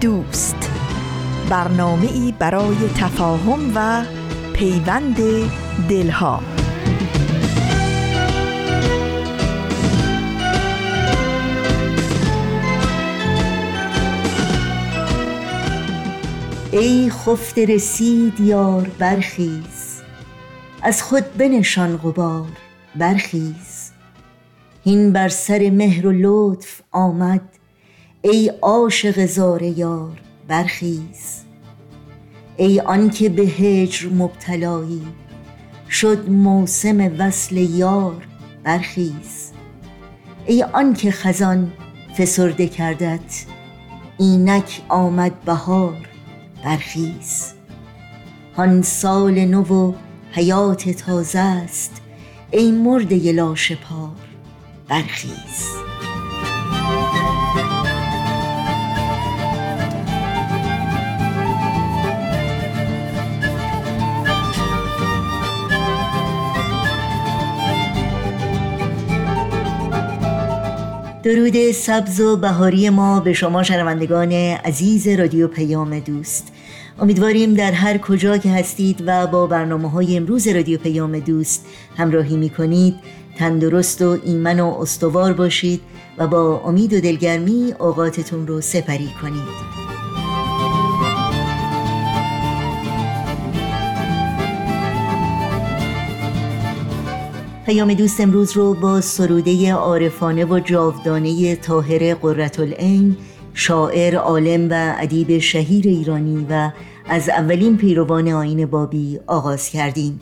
دوست. برنامه ای برای تفاهم و پیوند دلها. ای خفت رسید یار برخیز. از خود بنشان غبار برخیز. این بر سر مهر و لطف آمد ای عاشق زار یار برخیز. ای آنکه به هجر مبتلایی شد موسم وصل یار برخیز. ای آنکه خزان فسرده کردت اینک آمد بهار برخیز. هان سال نو و حیات تازه است ای مرده لاشه پار برخیز. درود سبز و بهاری ما به شما شنوندگان عزیز رادیو پیام دوست. امیدواریم در هر کجا که هستید و با برنامه های امروز رادیو پیام دوست همراهی می کنید تندرست و ایمن و استوار باشید و با امید و دلگرمی اوقاتتون رو سپری کنید. پیام دوست امروز رو با سروده عارفانه و جاودانه طاهر قرتالعین شاعر عالم و ادیب شهیر ایرانی و از اولین پیروان آین بابی آغاز کردیم.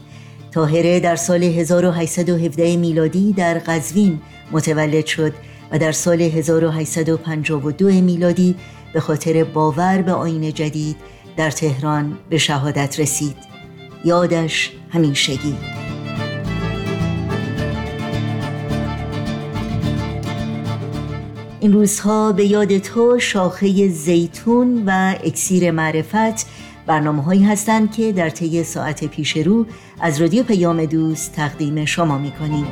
طاهره در سال 1817 میلادی در قزوین متولد شد و در سال 1852 میلادی به خاطر باور به آین جدید در تهران به شهادت رسید. یادش همیشگی این روزها به یاد تو شاخه زیتون و اکسیر معرفت برنامه هایی هستند که در طی ساعت پیش رو از رادیو پیام دوست تقدیم شما می کنیم.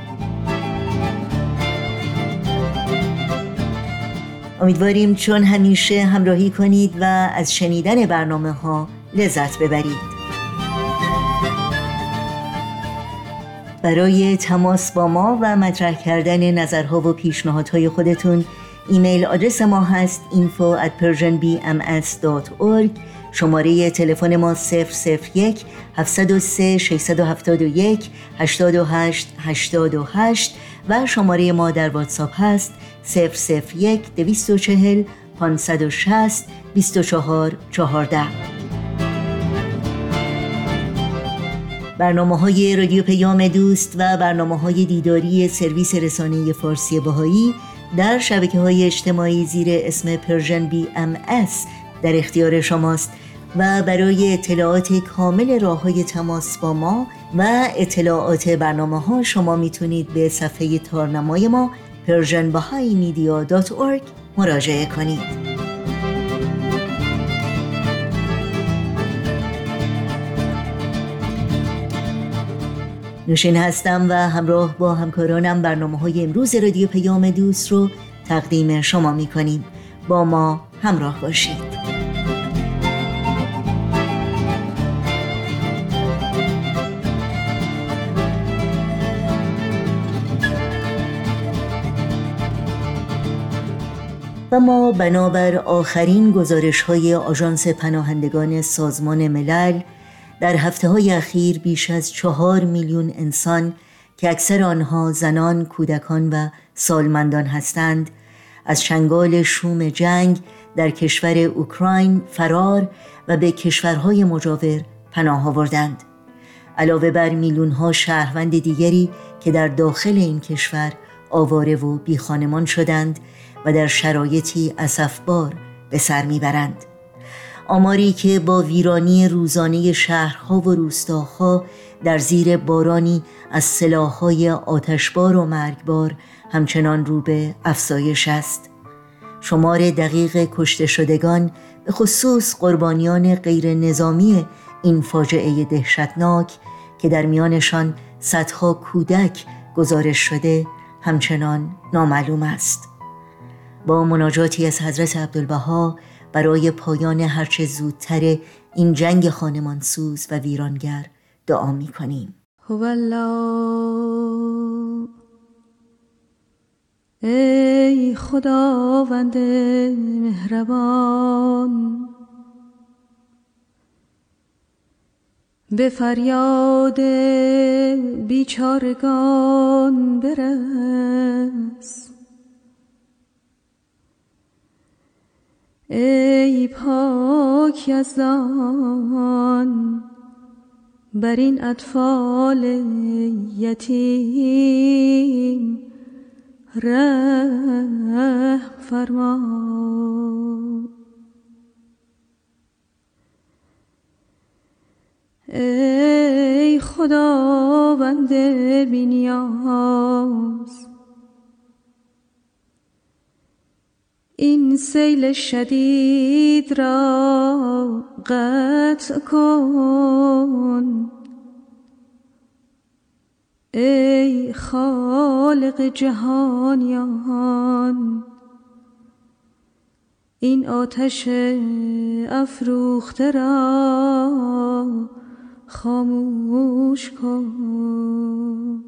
امیدواریم چون همیشه همراهی کنید و از شنیدن برنامه ها لذت ببرید برای تماس با ما و مطرح کردن نظرها و پیشنهادهای خودتون ایمیل آدرس ما هست info at persianbms.org شماره تلفن ما 001 703 671 828 828 و شماره ما در واتساپ هست 001 240 560 24 14 برنامه های رادیو پیام دوست و برنامه های دیداری سرویس رسانه فارسی بهایی در شبکه های اجتماعی زیر اسم Persian BMS در اختیار شماست و برای اطلاعات کامل راه های تماس با ما و اطلاعات برنامه ها شما می‌تونید به صفحه تارنمای ما persianbahaimedia.org مراجعه کنید. نوشین هستم و همراه با همکارانم برنامه های امروز رادیو پیام دوست رو تقدیم شما می کنیم با ما همراه باشید. و ما بنابر آخرین گزارش های آژانس پناهندگان سازمان ملل در هفته های اخیر بیش از چهار میلیون انسان که اکثر آنها زنان، کودکان و سالمندان هستند از شنگال شوم جنگ در کشور اوکراین فرار و به کشورهای مجاور پناه آوردند. علاوه بر میلیون ها شهروند دیگری که در داخل این کشور آواره و بیخانمان شدند و در شرایطی اسفبار به سر می‌برند. آماری که با ویرانی روزانه شهرها و روستاها در زیر بارانی از سلاحهای آتشبار و مرگبار همچنان رو به افزایش است. شمار دقیق کشته شدگان به خصوص قربانیان غیر نظامی این فاجعه دهشتناک که در میانشان صدها کودک گزارش شده همچنان نامعلوم است. با مناجاتی از حضرت عبدالبها برای پایان هرچه زودتر این جنگ خانمانسوز و ویرانگر دعا می کنیم. ای خداوند مهربان به فریاد بیچارگان برس. ای پاک یزدان بر این اطفال یتیم رحم فرما. ای خداوند بینیاز این سیل شدید را قطع کن. ای خالق جهانیان این آتش افروخته را خاموش کن.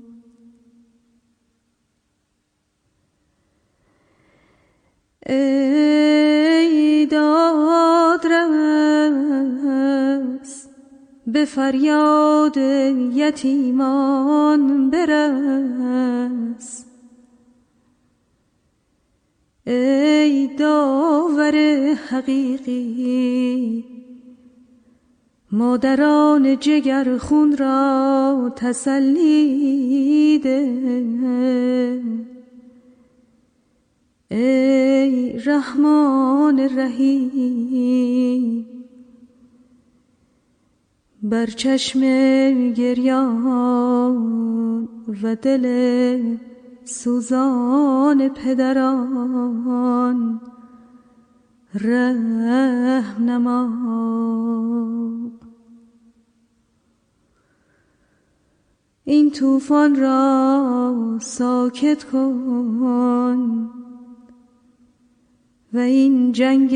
ای دادرس به فریاد یتیمان برس. ای داور حقیقی مادران جگر خون را تسلی ده. ای رحمان رحیم بر چشم گریان و دل سوزان پدران رحم نما این طوفان را ساکت کن و این جنگ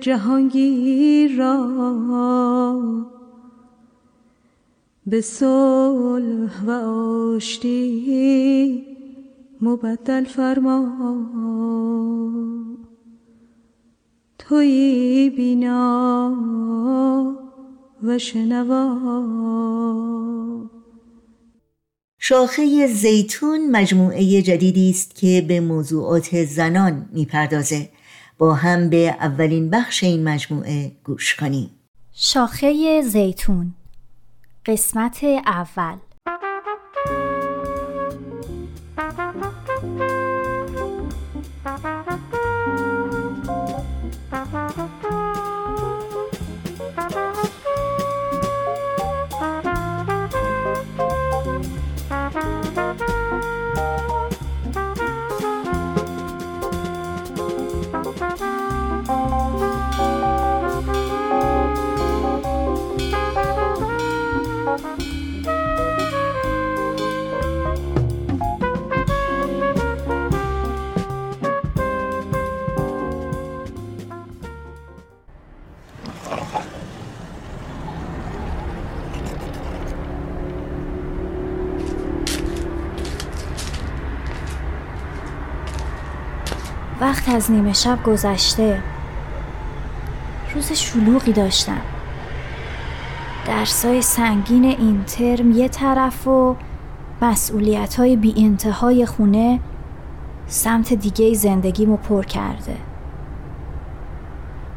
جهانگیر را به صلح و آشتی مبدل فرما. توی بینا و شنوا. شاخه زیتون مجموعه جدیدی است که به موضوعات زنان می‌پردازه. با هم به اولین بخش این مجموعه گوش کنیم. شاخه زیتون قسمت اول. از نیمه شب گذشته. روز شلوغی داشتم. درسای سنگین این ترم یه طرف و مسئولیت های بی انتهای خونه سمت دیگه زندگیمو پر کرده.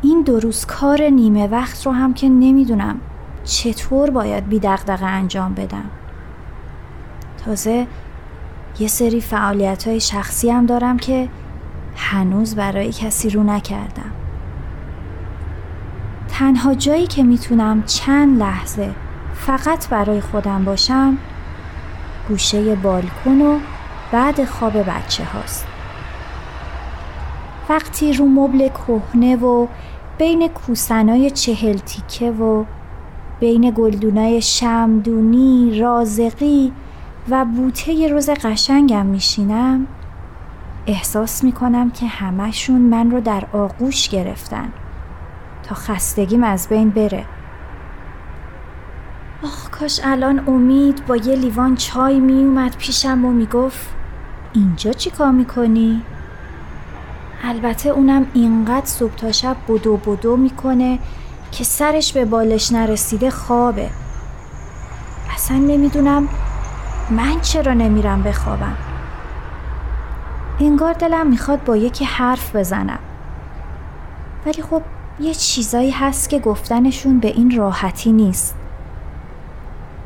این دو روز کار نیمه وقت رو هم که نمی‌دونم چطور باید بی دقدقه انجام بدم. تازه یه سری فعالیت های شخصی هم دارم که هنوز برای کسی رو نکردم. تنها جایی که می‌تونم چند لحظه فقط برای خودم باشم گوشه بالکن و بعد خواب بچه هاست. وقتی رو مبل کهنه و بین کوسنای چهل تیکه و بین گلدونای شمدونی، رازقی و بوته روز قشنگم میشینم احساس می‌کنم که همشون من رو در آغوش گرفتن. تا خستگیم از بین بره. آخ کاش الان امید با یه لیوان چای میومد پیشم و می‌گفت اینجا چی کار می‌کنی؟ البته اونم اینقدر صبح تا شب بدو بدو می‌کنه که سرش به بالش نرسیده خوابه. اصلا نمی‌دونم من چرا نمیرم بخوابم. انگار دلم می‌خواد با یکی حرف بزنم. ولی خب یه چیزایی هست که گفتنشون به این راحتی نیست.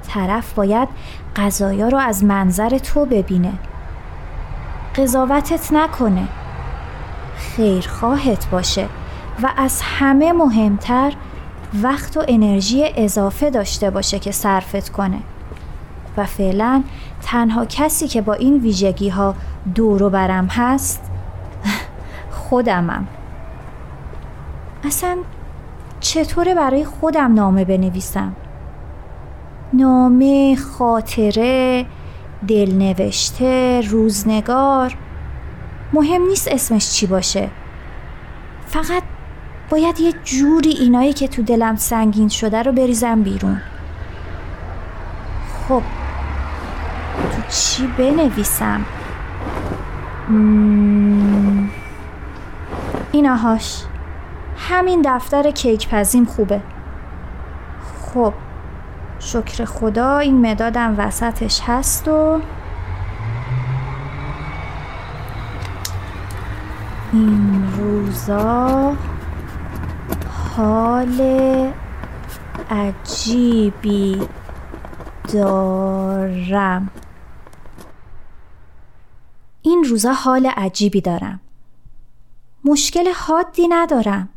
طرف باید قضایا رو از منظر تو ببینه. قضاوتت نکنه. خیرخواهت باشه و از همه مهمتر وقت و انرژی اضافه داشته باشه که صرفت کنه. و فعلا تنها کسی که با این ویژگی ها دورو برم هست خودمم. اصلا چطوره برای خودم نامه بنویسم؟ نامه خاطره دلنوشته روزنگار. مهم نیست اسمش چی باشه. فقط باید یه جوری اینایی که تو دلم سنگین شده رو بریزم بیرون. خب. چی بنویسم؟ ایناهاش همین دفتر کیک پزیم خوبه. خب شکر خدا این مدادم وسطش هست و این روزا حال عجیبی دارم. این روزا حال عجیبی دارم. مشکل حادی ندارم.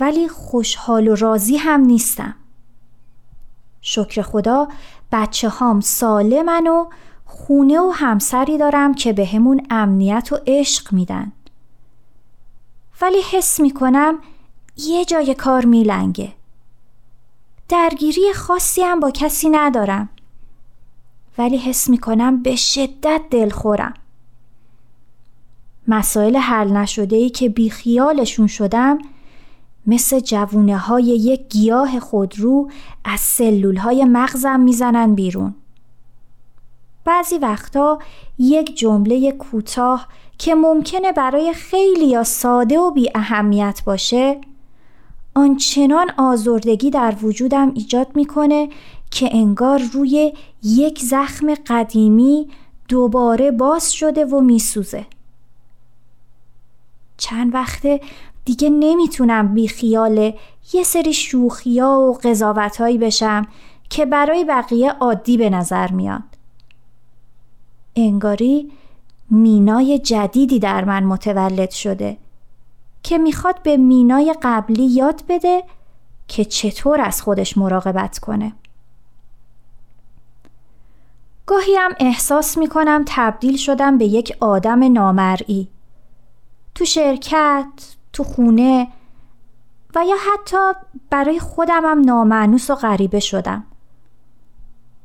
ولی خوشحال و راضی هم نیستم. شکر خدا بچه هام سالمن و خونه و همسری دارم که به همون امنیت و عشق میدن. ولی حس می‌کنم یه جای کار میلنگه. درگیری خاصی هم با کسی ندارم. ولی حس می‌کنم به شدت دلخورم. مسائل حل نشده ای که بیخیالشون شدم مثل جوونه های یک گیاه خودرو از سلول های مغزم می‌زنن بیرون. بعضی وقتا یک جمله کوتاه که ممکنه برای خیلی یا ساده و بی اهمیت باشه آنچنان آزردگی در وجودم ایجاد می‌کنه که انگار روی یک زخم قدیمی دوباره باز شده و میسوزه. چند وقته دیگه نمی‌تونم بی خیال یه سری شوخیا و قضاوتهایی بشم که برای بقیه عادی به نظر میاد. انگاری مینای جدیدی در من متولد شده که می‌خواد به مینای قبلی یاد بده که چطور از خودش مراقبت کنه. گاهی هم احساس می‌کنم تبدیل شدم به یک آدم نامرئی. تو شرکت، تو خونه و یا حتی برای خودم هم نامعنوس و غریبه شدم.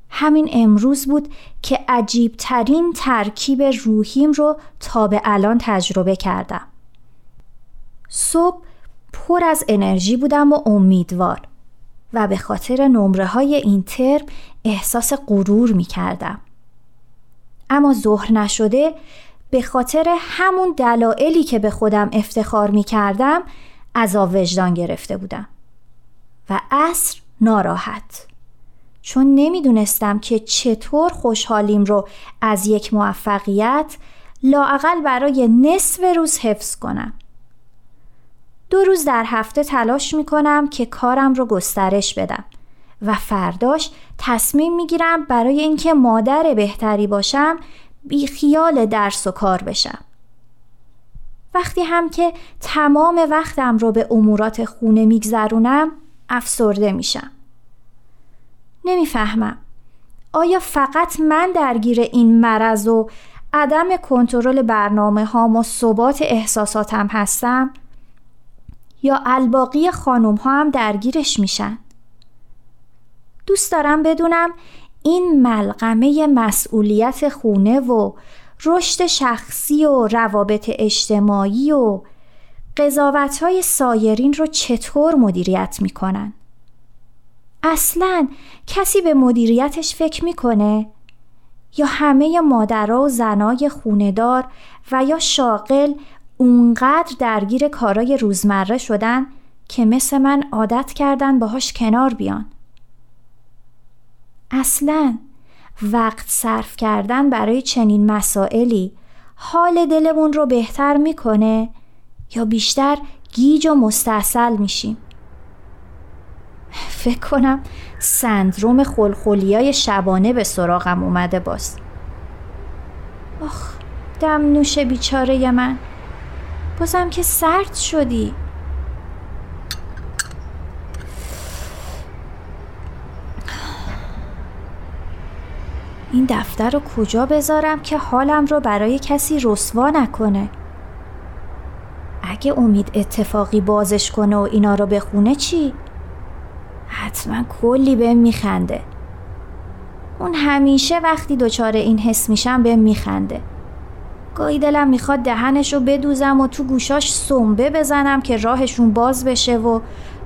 همین امروز بود که عجیب ترین ترکیب روحیم رو تا به الان تجربه کردم. صبح پر از انرژی بودم و امیدوار و به خاطر نمره های این ترم احساس غرور می کردم. اما ظهر نشده به خاطر همون دلایلی که به خودم افتخار می کردم از وجدان گرفته بودم. و عصر ناراحت. چون نمی‌دونستم که چطور خوشحالیم رو از یک موفقیت لاعقل برای نصف روز حفظ کنم. دو روز در هفته تلاش می کنم که کارم رو گسترش بدم و فرداش تصمیم می گیرم برای اینکه مادر بهتری باشم بی خیال درس و کار بشم. وقتی هم که تمام وقتم رو به امورات خونه میگذرونم افسرده میشم. نمی‌فهمم. آیا فقط من درگیر این مرض و عدم کنترل برنامه هام و ثبات احساساتم هستم یا الباقی خانم ها هم درگیرش میشن؟ دوست دارم بدونم این ملغمه مسئولیت خونه و رشد شخصی و روابط اجتماعی و قضاوت های سایرین رو چطور مدیریت می‌کنن؟ اصلا کسی به مدیریتش فکر می‌کنه؟ یا همه مادرها و زنای خوندار و یا شاغل اونقدر درگیر کارای روزمره شدن که مثل من عادت کردن باهاش کنار بیان. اصلا وقت صرف کردن برای چنین مسائلی حال دلمون رو بهتر می‌کنه یا بیشتر گیج و مستاصل میشیم؟ فکر کنم سندروم خلخولیای شبانه به سراغم اومده باز. آخ دم نوش بیچاره من. بازم که سرد شدی. این دفتر رو کجا بذارم که حالم رو برای کسی رسوا نکنه؟ اگه امید اتفاقی بازش کنه و اینا رو بخونه چی؟ حتما کلی بهم میخنده. اون همیشه وقتی دچار این حس میشم بهم میخنده. گاهی دلم می‌خواد دهنش رو بدوزم و تو گوشاش سنبه بزنم که راهشون باز بشه و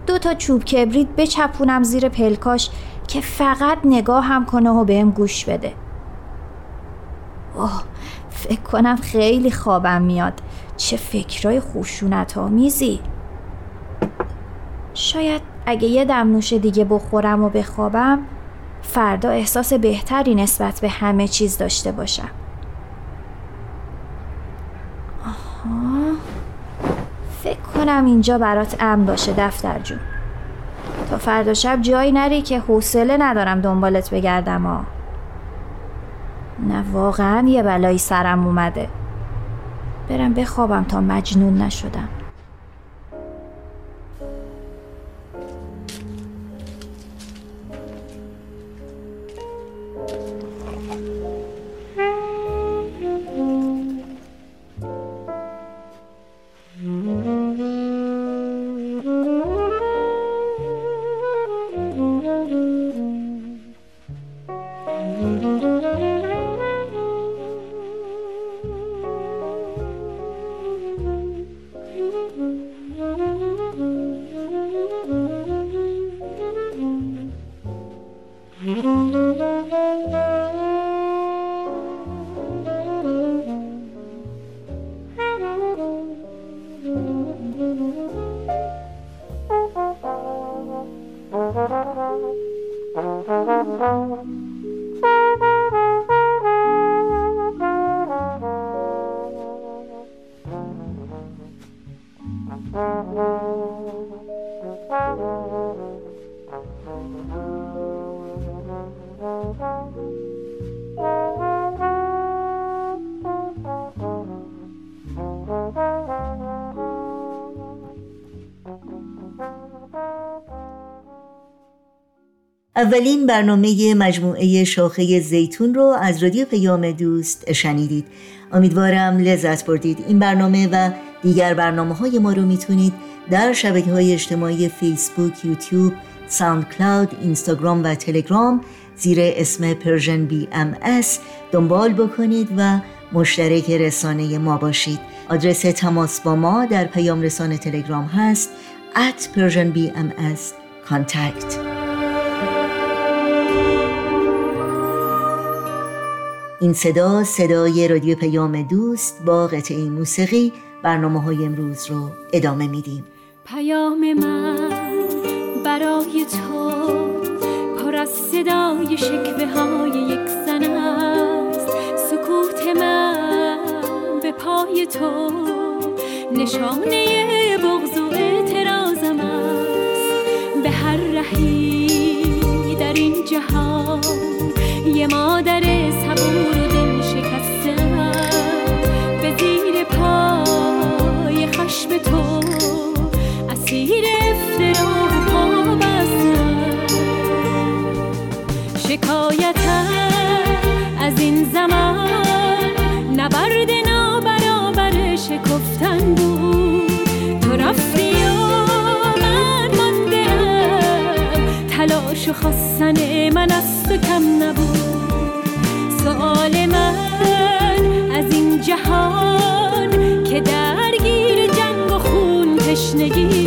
دو تا چوب کبریت بچپونم زیر پلکاش که فقط نگاه هم کنه و بهم گوش بده. اوه فکر کنم خیلی خوابم میاد. چه فکرای خوشونت آمیزی شاید اگه یه دمنوش دیگه بخورم و بخوابم فردا احساس بهتری نسبت به همه چیز داشته باشم. آها. فکر کنم اینجا برات امن باشه دفتر جون. تا فردا شب جایی نری که حوصله ندارم دنبالت بگردم ها نه واقعا یه بلایی سرم اومده. برم بخوابم تا مجنون نشدم. اولین برنامه مجموعه شاخه زیتون رو از رادیو پیام دوست شنیدید. امیدوارم لذت بردید. این برنامه و دیگر برنامه های ما رو می‌تونید در شبکه های اجتماعی فیسبوک، یوتیوب، ساوند کلاود، اینستاگرام و تلگرام زیر اسم Persian BMS دنبال بکنید و مشترک رسانه ما باشید. آدرس تماس با ما در پیام رسانه تلگرام هست at Persian BMS contact. این صدا صدای رادیو پیام دوست با قطعه موسیقی برنامه های امروز رو ادامه میدیم. پیام من برای تو پر از صدای شکوه های یک زن است. سکوت من به پای تو نشانه بغض و اعتراضم است. به هر رهی در این جهان یه مادر صبور و دل شکسته به زیر پا چشم تو اسیر افترا پا شکایتم از این زمان نبرد نابرابر شکفتن بود. تو رفتی من ماندم. تلاش و خواستن من از کم نبود. سؤال من از این جهان که درگیر جنگ و خون تشنگی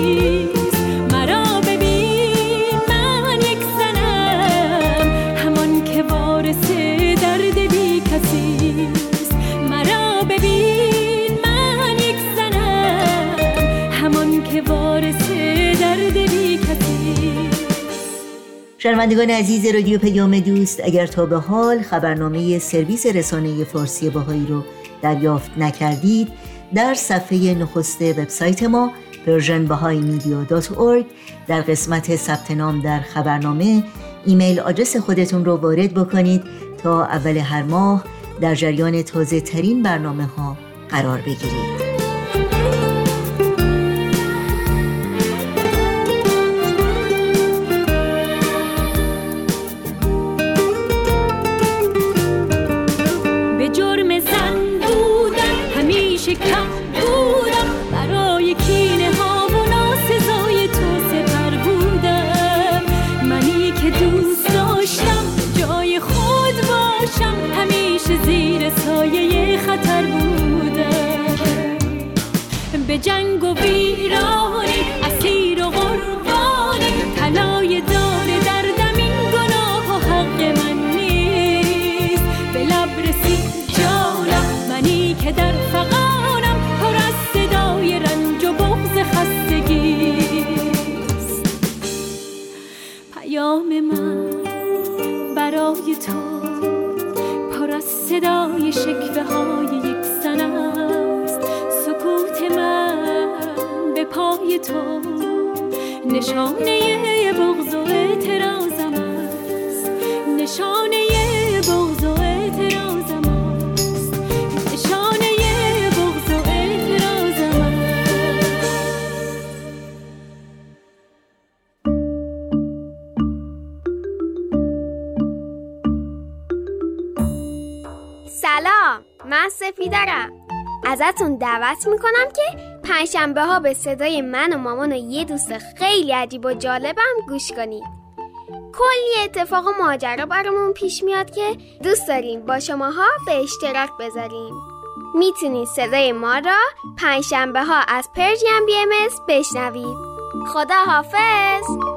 شنوندگان عزیز رادیو پیام دوست اگر تا به حال خبرنامه سرویس رسانه فارسی باهایی رو دریافت نکردید در صفحه نخست وبسایت ما persianbahaimedia.org در قسمت ثبت نام در خبرنامه ایمیل آدرس خودتون رو وارد بکنید تا اول هر ماه در جریان تازه ترین برنامه ها قرار بگیرید. من سفیدرم. ازتون دعوت می‌کنم که پنجشنبه ها به صدای من و مامان و یه دوست خیلی عجیب و جالبم گوش کنید. کلی اتفاق و ماجرا برامون پیش میاد که دوست داریم با شماها به اشتراک بذاریم. می‌تونید صدای ما را پنجشنبه ها از پرژیم بی ام بشنوید. خدا حافظ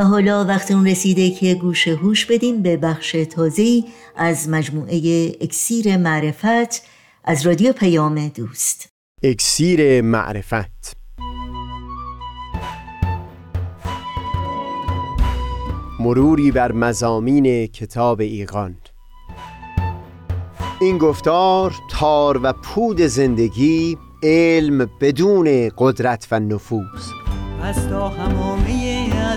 و حالا وقت اون رسیده که گوش هوش بدیم به بخش تازه‌ای از مجموعه اکسیر معرفت از رادیو پیام دوست. اکسیر معرفت. مروری بر مزامین کتاب ایقان این گفتار تار و پود زندگی علم بدون قدرت و نفوذ. از تا همامه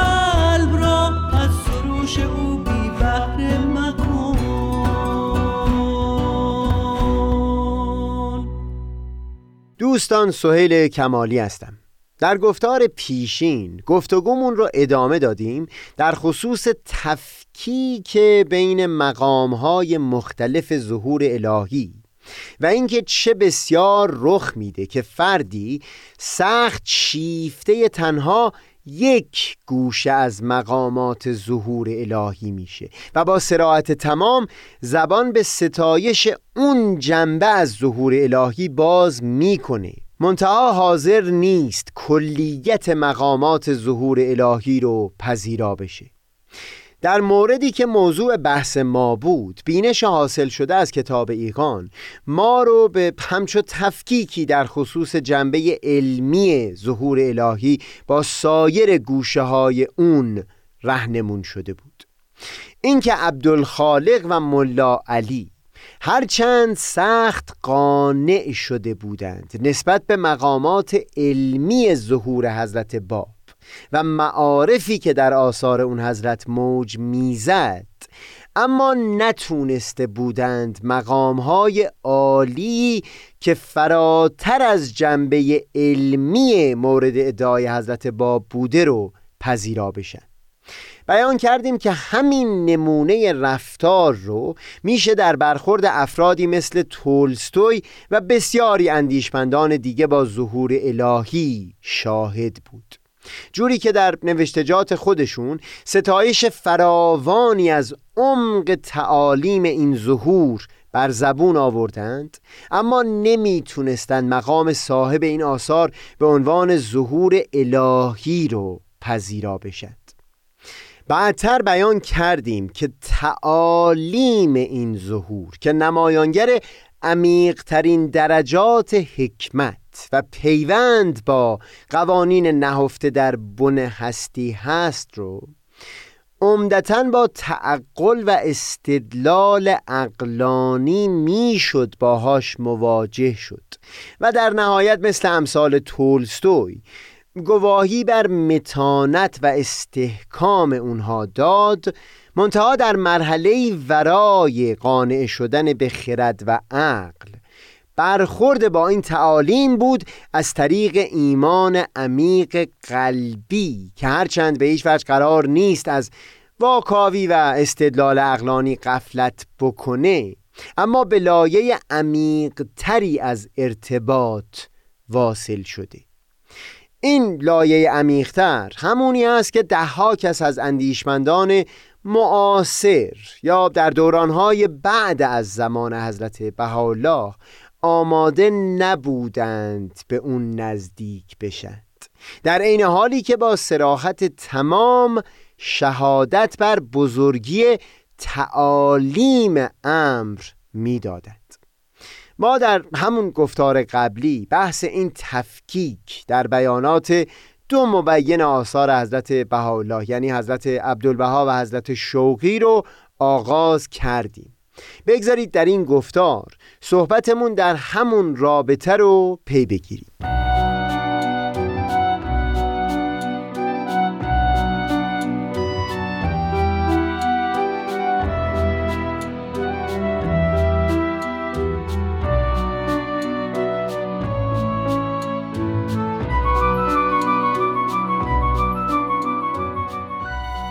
قلب از سروش او بی مکن. دوستان سهیل کمالی هستم. در گفتار پیشین گفتگومون رو ادامه دادیم در خصوص تفکیک بین مقامهای مختلف ظهور الهی و اینکه چه بسیار رخ میده که فردی سخت شیفته تنها یک گوشه از مقامات ظهور الهی میشه و با سراحت تمام زبان به ستایش اون جنبه از ظهور الهی باز می‌کنه. منتها حاضر نیست کلیت مقامات ظهور الهی رو پذیرا بشه. در موردی که موضوع بحث ما بود بینش حاصل شده از کتاب ایقان ما رو به همچو تفکیکی در خصوص جنبه علمی ظهور الهی با سایر گوشه های اون رهنمون شده بود. اینکه عبدالخالق و ملا علی هرچند سخت قانع شده بودند نسبت به مقامات علمی ظهور حضرت باب و معارفی که در آثار اون حضرت موج می‌زد اما نتونسته بودند مقامهای عالی که فراتر از جنبه علمی مورد ادعای حضرت باب بوده رو پذیرا بشن. بیان کردیم که همین نمونه رفتار رو میشه در برخورد افرادی مثل تولستوی و بسیاری اندیشمندان دیگه با ظهور الهی شاهد بود. جوری که در نوشتجات خودشون ستایش فراوانی از عمق تعالیم این ظهور بر زبون آوردند اما نمی‌تونستند مقام صاحب این آثار به عنوان ظهور الهی رو پذیرا بشد بعدتر بیان کردیم که تعالیم این ظهور که نمایانگر عمیقترین درجات حکمت و پیوند با قوانین نهفته در بن هستی هست رو عمدتا با تعقل و استدلال اقلانی می‌شد باهاش مواجه شد و در نهایت مثل امثال تولستوی گواهی بر متانت و استحکام اونها داد منتها در مرحله ورای قانع شدن به خرد و عقل. برخورد با این تعالیم بود از طریق ایمان عمیق قلبی که هرچند به هیچ وجه قرار نیست از واکاوی و استدلال اقلانی قفلت بکنه اما به لایه عمیق تری از ارتباط واصل شده. این لایه عمیقتر همونی است که دهها کس از اندیشمندان معاصر یا در دورانهای بعد از زمان حضرت بهاءالله آماده نبودند به اون نزدیک بشند. در عین حالی که با سراحت تمام شهادت بر بزرگی تعالیم امر می‌دادند. ما در همون گفتار قبلی بحث این تفکیک در بیانات دو مبین آثار حضرت بهاءالله یعنی حضرت عبدالبها و حضرت شوقی رو آغاز کردیم. بگذارید در این گفتار صحبتمون در همون رابطه رو پی بگیریم.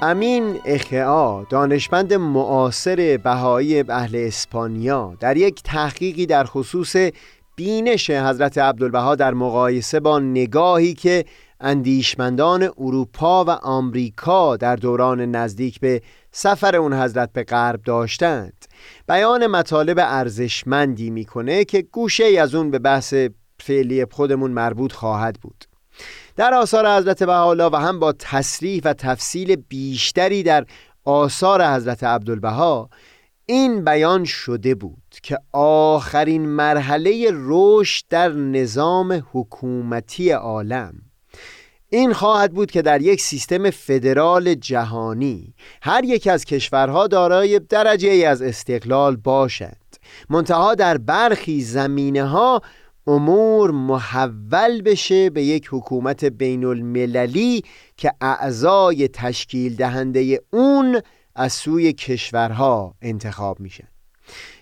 امین اخعا دانشمند معاصر بهایی اهل اسپانیا در یک تحقیقی در خصوص بینش حضرت عبدالبها در مقایسه با نگاهی که اندیشمندان اروپا و آمریکا در دوران نزدیک به سفر اون حضرت به غرب داشتند. بیان مطالب ارزشمندی می‌کنه که گوشه ای از اون به بحث فعلی خودمون مربوط خواهد بود. در آثار حضرت بهاءالله و هم با تصریح و تفصیل بیشتری در آثار حضرت عبدالبها این بیان شده بود که آخرین مرحله رشد در نظام حکومتی عالم. این خواهد بود که در یک سیستم فدرال جهانی هر یک از کشورها دارای درجه ای از استقلال باشند. منتها در برخی زمینه ها امور محول بشه به یک حکومت بین المللی که اعضای تشکیل دهنده اون از سوی کشورها انتخاب میشن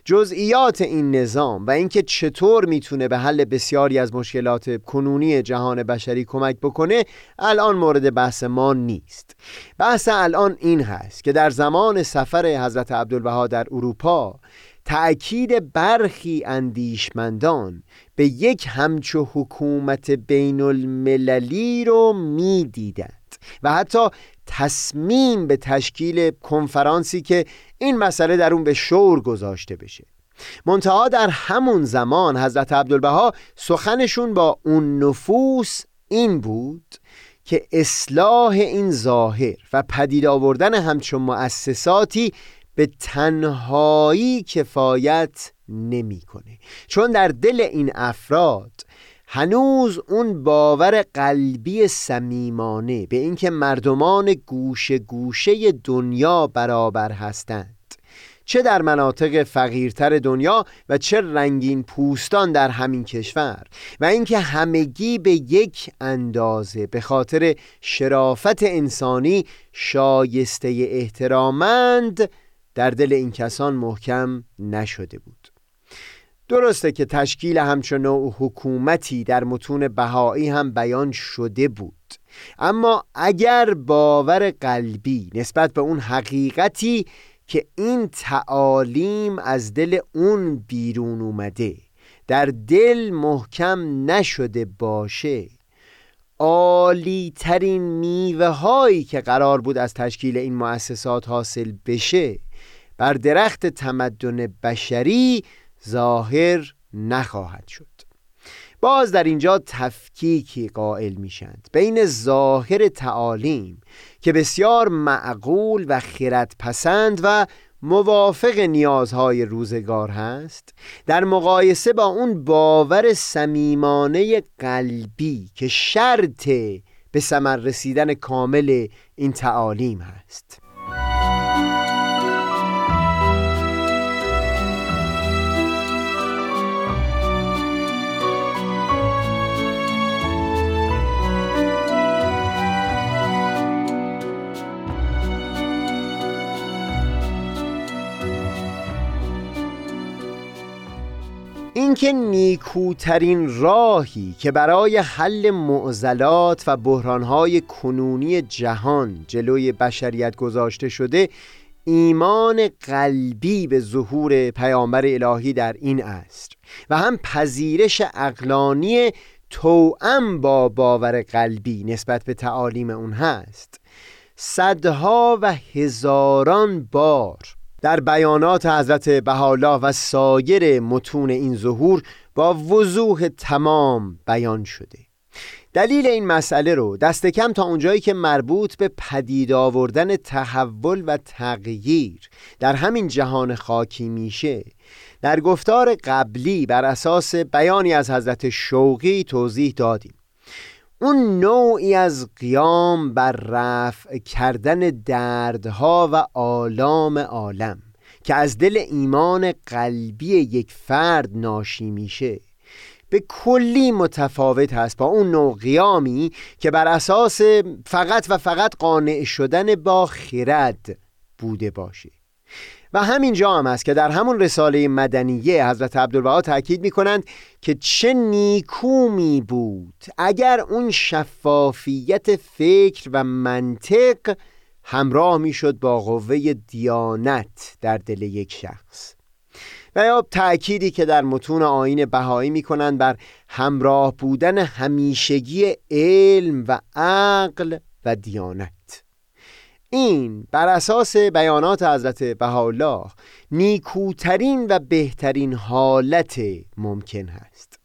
جزئیات این نظام و اینکه چطور می‌تونه به حل بسیاری از مشکلات کنونی جهان بشری کمک بکنه الان مورد بحث ما نیست. بحث الان این هست که در زمان سفر حضرت عبدالبها در اروپا تأکید برخی اندیشمندان به یک همچو حکومت بین المللی رو می‌دیدند و حتی تصمیم به تشکیل کنفرانسی که این مسئله در اون به شور گذاشته بشه. منتها در همون زمان حضرت عبدالبها سخنشون با اون نفوس این بود که اصلاح این ظاهر و پدید آوردن همچون مؤسساتی به تنهایی کفایت نمی‌کنه. چون در دل این افراد هنوز اون باور قلبی صمیمانه به اینکه مردمان گوشه گوشه دنیا برابر هستند. چه در مناطق فقیرتر دنیا و چه رنگین پوستان در همین کشور. و اینکه همگی به یک اندازه به خاطر شرافت انسانی شایسته احترامند در دل این کسان محکم نشده بود. درسته که تشکیل همچون نوع حکومتی در متون بهایی هم بیان شده بود. اما اگر باور قلبی نسبت به اون حقیقتی که این تعالیم از دل اون بیرون اومده در دل محکم نشده باشه عالی ترین میوه هایی که قرار بود از تشکیل این مؤسسات حاصل بشه بر درخت تمدن بشری ظاهر نخواهد شد. باز در اینجا تفکیکی قائل میشند. بین ظاهر تعالیم که بسیار معقول و خیرت پسند و موافق نیازهای روزگار هست در مقایسه با اون باور صمیمانه قلبی که شرط به ثمر رسیدن کامل این تعالیم هست. اینکه نیکوترین راهی که برای حل معضلات و بحرانهای کنونی جهان جلوی بشریت گذاشته شده ایمان قلبی به ظهور پیامبر الهی در این است و هم پذیرش اقلانی توأم با باور قلبی نسبت به تعالیم اون هست. صدها و هزاران بار در بیانات حضرت بهاءالله و سایر متون این ظهور با وضوح تمام بیان شده. دلیل این مسئله رو دست کم تا اونجایی که مربوط به پدید آوردن تحول و تغییر در همین جهان خاکی میشه در گفتار قبلی بر اساس بیانی از حضرت شوقی توضیح دادیم. اون نوعی از قیام بر رفع کردن دردها و آلام عالم که از دل ایمان قلبی یک فرد ناشی میشه به کلی متفاوت هست با اون نوع قیامی که بر اساس فقط و فقط قانع شدن با خرد بوده باشه. و همین جا هم است که در همون رساله مدنیه حضرت عبدالبها تاکید می کنند که چه نیکو می بود اگر اون شفافیت فکر و منطق همراه می شد با قوه دیانت در دل یک شخص. و یا تأکیدی که در متون آین بهایی می کنند بر همراه بودن همیشگی علم و عقل و دیانت. این بر اساس بیانات حضرت بهاءالله نیکوترین و بهترین حالت ممکن هست.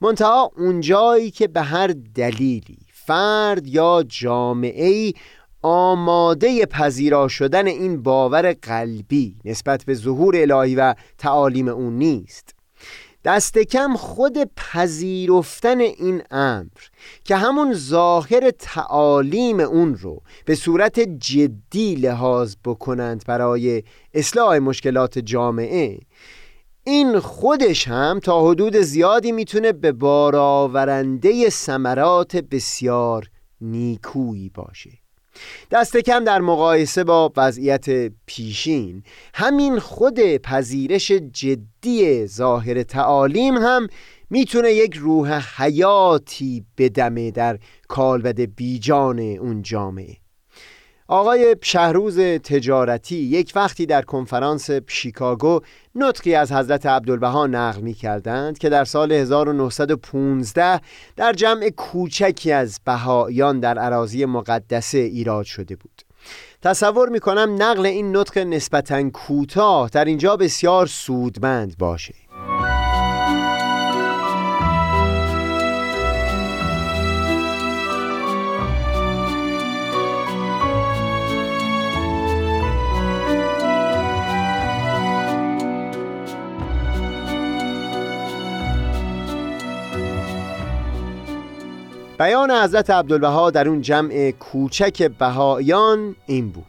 منتها اونجایی که به هر دلیلی فرد یا جامعه ای آماده پذیرا شدن این باور قلبی نسبت به ظهور الهی و تعالیم اون نیست. دست کم خود پذیرفتن این امر که همون ظاهر تعالیم اون رو به صورت جدی لحاظ بکنند برای اصلاح مشکلات جامعه این خودش هم تا حدود زیادی می‌تونه به بارآورنده ثمرات بسیار نیکویی باشه. دست کم در مقایسه با وضعیت پیشین همین خود پذیرش جدی ظاهر تعالیم هم می‌تونه یک روح حیاتی بدمه در کالبد بیجان اون جامعه. آقای شهروز تجارتی یک وقتی در کنفرانس شیکاگو نطقی از حضرت عبدالبها نقل می کردند که در سال 1915 در جمع کوچکی از بهایان در عراضی مقدسه ایراد شده بود. تصور می کنم نقل این نطق نسبتا کوتاه در اینجا بسیار سودمند باشه. بیان حضرت عبدالبها در اون جمع کوچک بهایان این بود.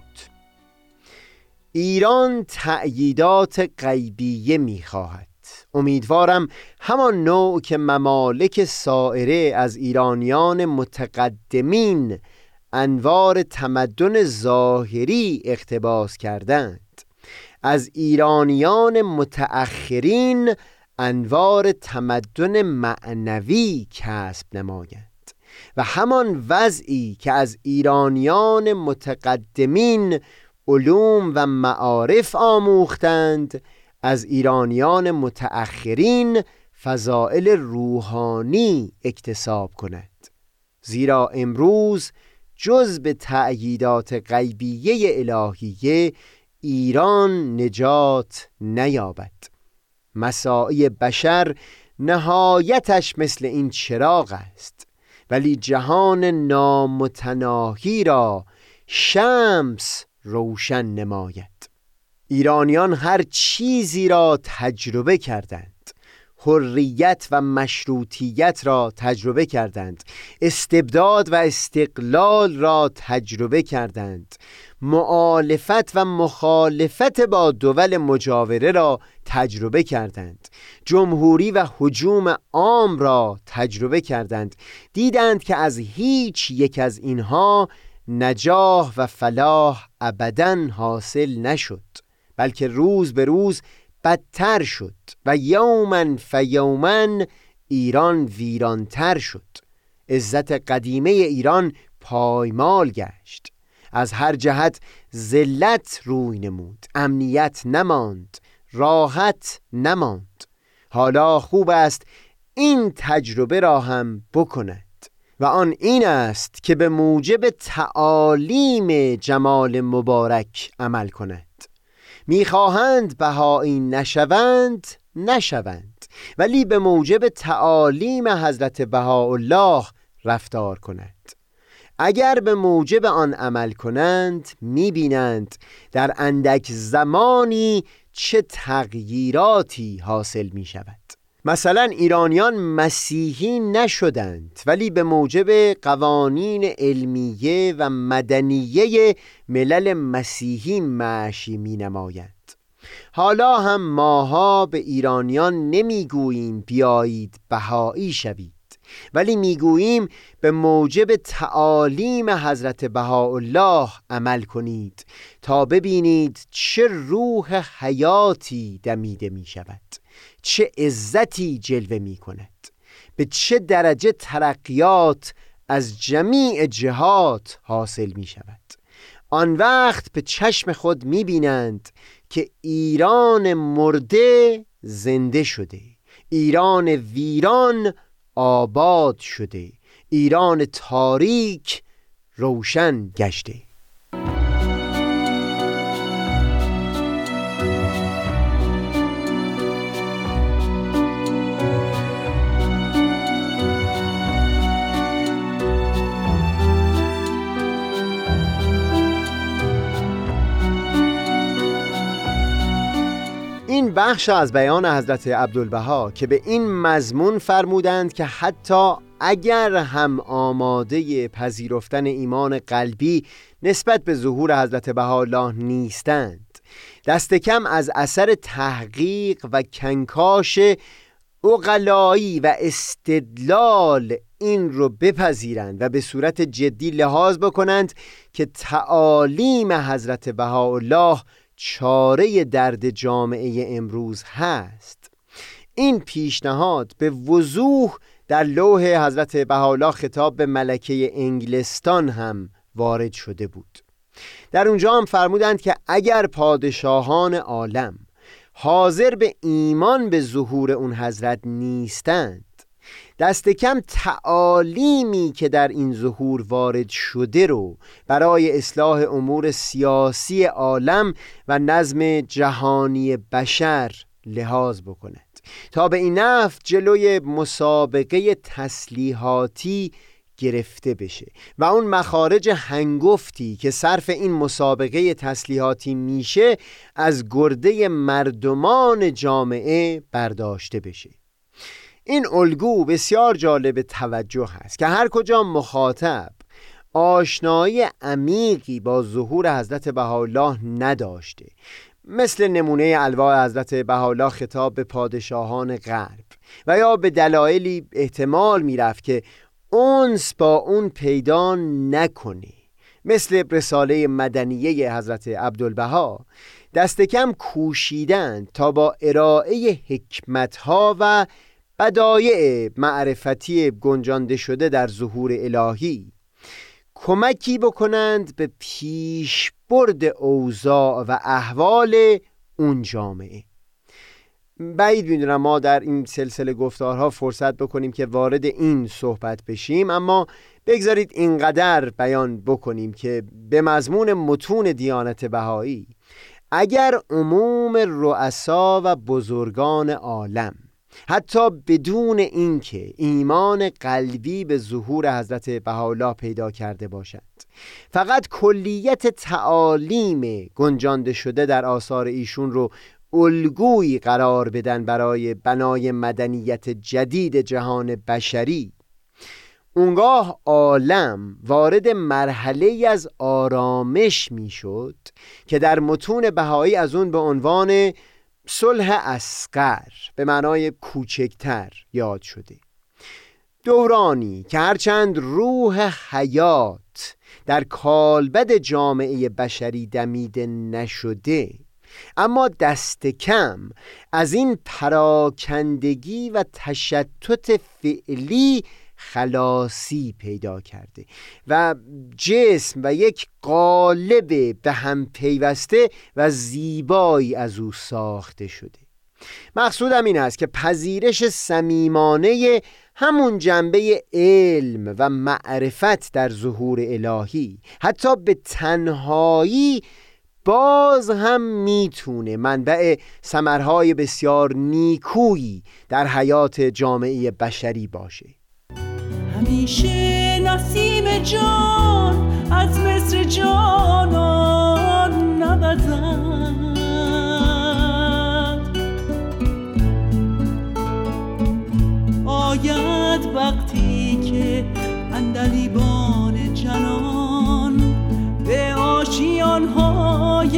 ایران تأییدات غیبیه می‌خواهد. امیدوارم همان نوع که ممالک سائره از ایرانیان متقدمین انوار تمدن ظاهری اقتباس کردند. از ایرانیان متأخرین انوار تمدن معنوی کسب نماید. و همان وضعی که از ایرانیان متقدمین علوم و معارف آموختند از ایرانیان متأخرین فضائل روحانی اکتساب کند. زیرا امروز جز به تأییدات غیبیه الهیه ایران نجات نیابد. مساعی بشر نهایتش مثل این چراغ است. ولی جهان نامتناهی را شمس روشن نماید. ایرانیان هر چیزی را تجربه کردند. حریت و مشروطیت را تجربه کردند. استبداد و استقلال را تجربه کردند. معالفت و مخالفت با دول مجاوره را تجربه کردند. جمهوری و حجوم عام را تجربه کردند. دیدند که از هیچ یک از اینها نجاح و فلاح ابدا حاصل نشد. بلکه روز به روز بدتر شد و یومن فیومن ایران ویرانتر شد. عزت قدیمه ایران پایمال گشت. از هر جهت ذلت روی نمود امنیت نماند راحت نماند. حالا خوب است این تجربه را هم بکند. و آن این است که به موجب تعالیم جمال مبارک عمل کند. می‌خواهند بهایی نشوند نشوند. ولی به موجب تعالیم حضرت بهاءالله رفتار کند. اگر به موجب آن عمل کنند می‌بینند در اندک زمانی چه تغییراتی حاصل می شود مثلا ایرانیان مسیحی نشدند ولی به موجب قوانین علمیه و مدنیه ملل مسیحی معشی می نمایند حالا هم ماها به ایرانیان نمی‌گوییم بیایید بهایی شوید ولی می‌گوییم به موجب تعالیم حضرت بهاءالله عمل کنید تا ببینید چه روح حیاتی دمیده می شود چه عزتی جلوه می کند به چه درجه ترقیات از جمیع جهات حاصل می شود آن وقت به چشم خود می بینند که ایران مرده زنده شده. ایران ویران آباد شده. ایران تاریک روشن گشته. این بخش از بیان حضرت عبدالبها که به این مضمون فرمودند که حتی اگر هم آماده پذیرفتن ایمان قلبی نسبت به ظهور حضرت بهاءالله نیستند. دست کم از اثر تحقیق و کنکاش اقلایی و استدلال این رو بپذیرند و به صورت جدی لحاظ بکنند که تعالیم حضرت بهاءالله چاره درد جامعه امروز هست. این پیشنهاد به وضوح در لوح حضرت بهاءالله خطاب به ملکه انگلستان هم وارد شده بود. در اونجا هم فرمودند که اگر پادشاهان عالم حاضر به ایمان به ظهور اون حضرت نیستند دست کم تعالیمی که در این ظهور وارد شده رو برای اصلاح امور سیاسی عالم و نظم جهانی بشر لحاظ بکند. تا به این نفت جلوی مسابقه تسلیحاتی گرفته بشه و اون مخارج هنگفتی که صرف این مسابقه تسلیحاتی میشه از گرده مردمان جامعه برداشته بشه. این الگو بسیار جالب توجه است که هر کجا مخاطب آشنایی عمیقی با ظهور حضرت بهاءالله نداشته مثل نمونه الواح حضرت بهاءالله خطاب به پادشاهان غرب و یا به دلایلی احتمال می‌رفت که اونس با اون پیدا نکنه مثل رساله مدنیه حضرت عبدالبها دست کم کوشیدن تا با ارائه حکمتها و بدایع معرفتی گنجانده شده در ظهور الهی کمکی بکنند به پیشبرد اوضاع و احوال اون جامعه. بعید می‌دونم ما در این سلسله گفتارها فرصت بکنیم که وارد این صحبت بشیم اما بگذارید اینقدر بیان بکنیم که به مضمون متون دیانت بهایی اگر عموم رؤسا و بزرگان عالم حتی بدون اینکه ایمان قلبی به ظهور حضرت بهاءالله پیدا کرده باشند فقط کلیت تعالیم گنجانده شده در آثار ایشون رو الگویی قرار بدن برای بنای مدنیت جدید جهان بشری. اونگاه عالم وارد مرحله از آرامش می‌شد که در متون بهایی از اون به عنوان صلح اسقر به معنای کوچکتر یاد شده. دورانی که هرچند روح حیات در کالبد جامعه بشری دمیده نشده اما دست کم از این پراکندگی و تشتت فعلی خلاصی پیدا کرده و جسم و یک قالب به هم پیوسته و زیبایی از او ساخته شده. مقصودم این است که پذیرش صمیمانه همون جنبه علم و معرفت در ظهور الهی حتی به تنهایی باز هم می‌تونه منبع سمرهای بسیار نیکویی در حیات جامعه بشری باشه. همیشه نسیم جان از مصر جانان نوزد. آید وقتی که اندلیبان جنان به آشیانهای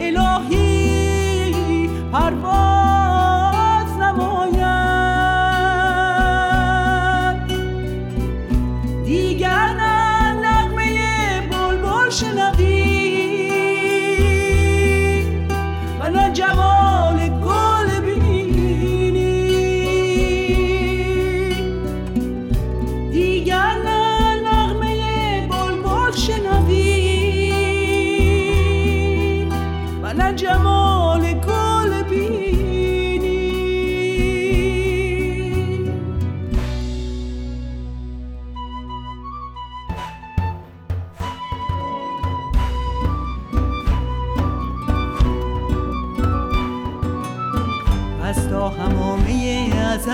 الهی پرواز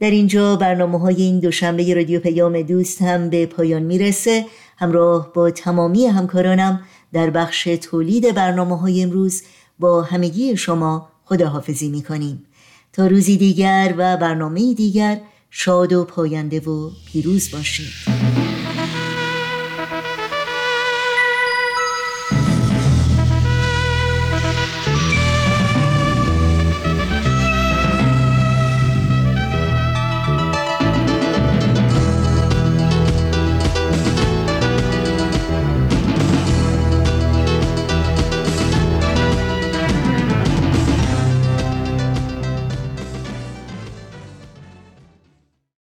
در اینجا برنامه های این دوشنبه رادیو پیام دوست هم به پایان می‌رسه. همراه با تمامی همکارانم در بخش تولید برنامه های امروز با همگی شما خداحافظی می‌کنیم. تا روزی دیگر و برنامه دیگر شاد و پاینده و پیروز باشید.